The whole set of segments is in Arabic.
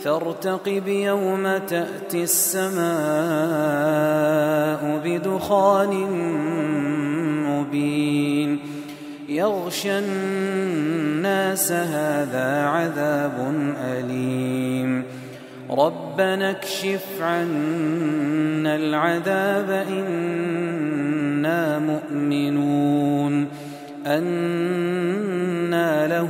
فارتقب يوم تأتي السماء بدخان مبين. يغشى الناس هذا عذاب أليم. ربنا اكشف عنا العذاب إنا مؤمنون. أنى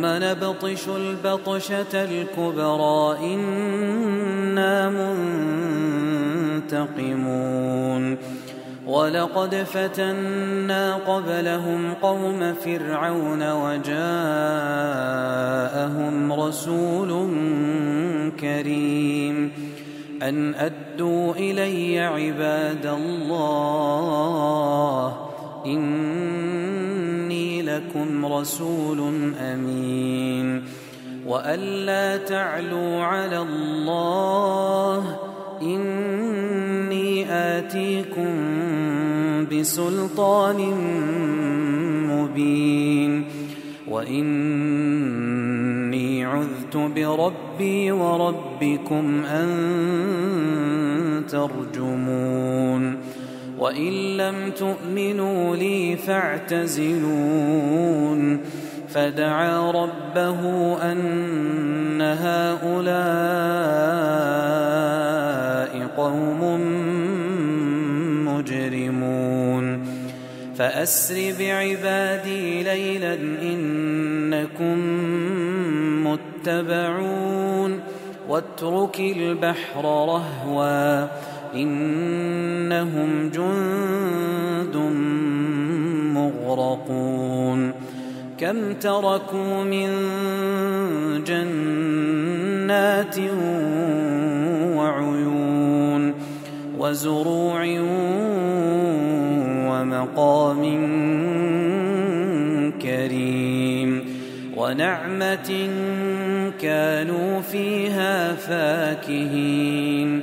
يوم نبطش البطشة الكبرى إنا منتقمون. ولقد فتنا قبلهم قوم فرعون وجاءهم رسول كريم. أن أدوا إلي عباد الله إني لكم رسول أمين. وألا تعلوا على الله إني آتيكم بسلطان مبين. وإني عذت بربي وربكم أن ترجمون. وإن لم تؤمنوا لي فاعتزلون. فدعا ربه أن هؤلاء قوم مجرمون. فأسر بعبادي ليلا إنكم متبعون. واترك البحر رهوا. إنهم جند مغرقون. كم تركوا من جنات وعيون وزروع ومقام كريم. ونعمة كانوا فيها فاكهين.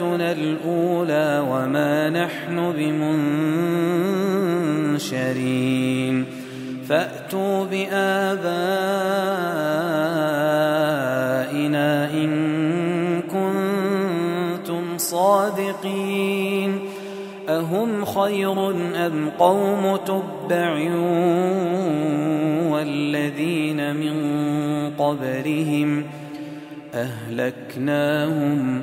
موتتنا الأولى وما نحن بمنشرين. فأتوا بآبائنا إن كنتم صادقين. أهم خير أم قوم تبع والذين من قبلهم أهلكناهم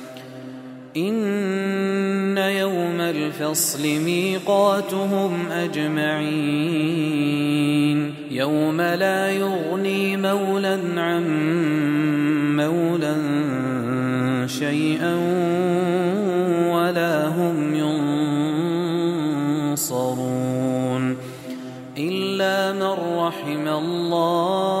إن يوم الفصل ميقاتهم أجمعين. يوم لا يغني مولى عن مولى شيئا ولا هم ينصرون. إلا من رحم الله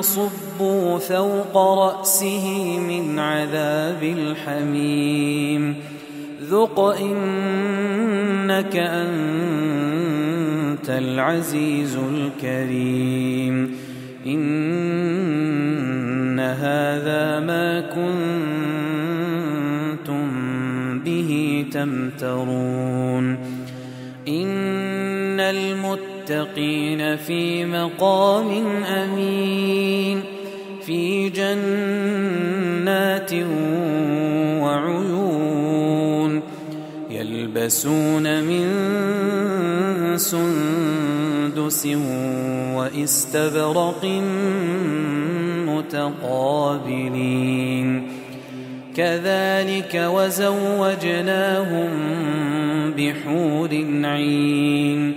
صبوا فوق رأسه من عذاب الحميم. ذق انك انت العزيز الكريم. ان هذا ما كنتم به تمترون. ان المتقين في مقام أمين في جنات وعيون يلبسون من سندس واستبرق متقابلين كذلك وزوجناهم بحور عين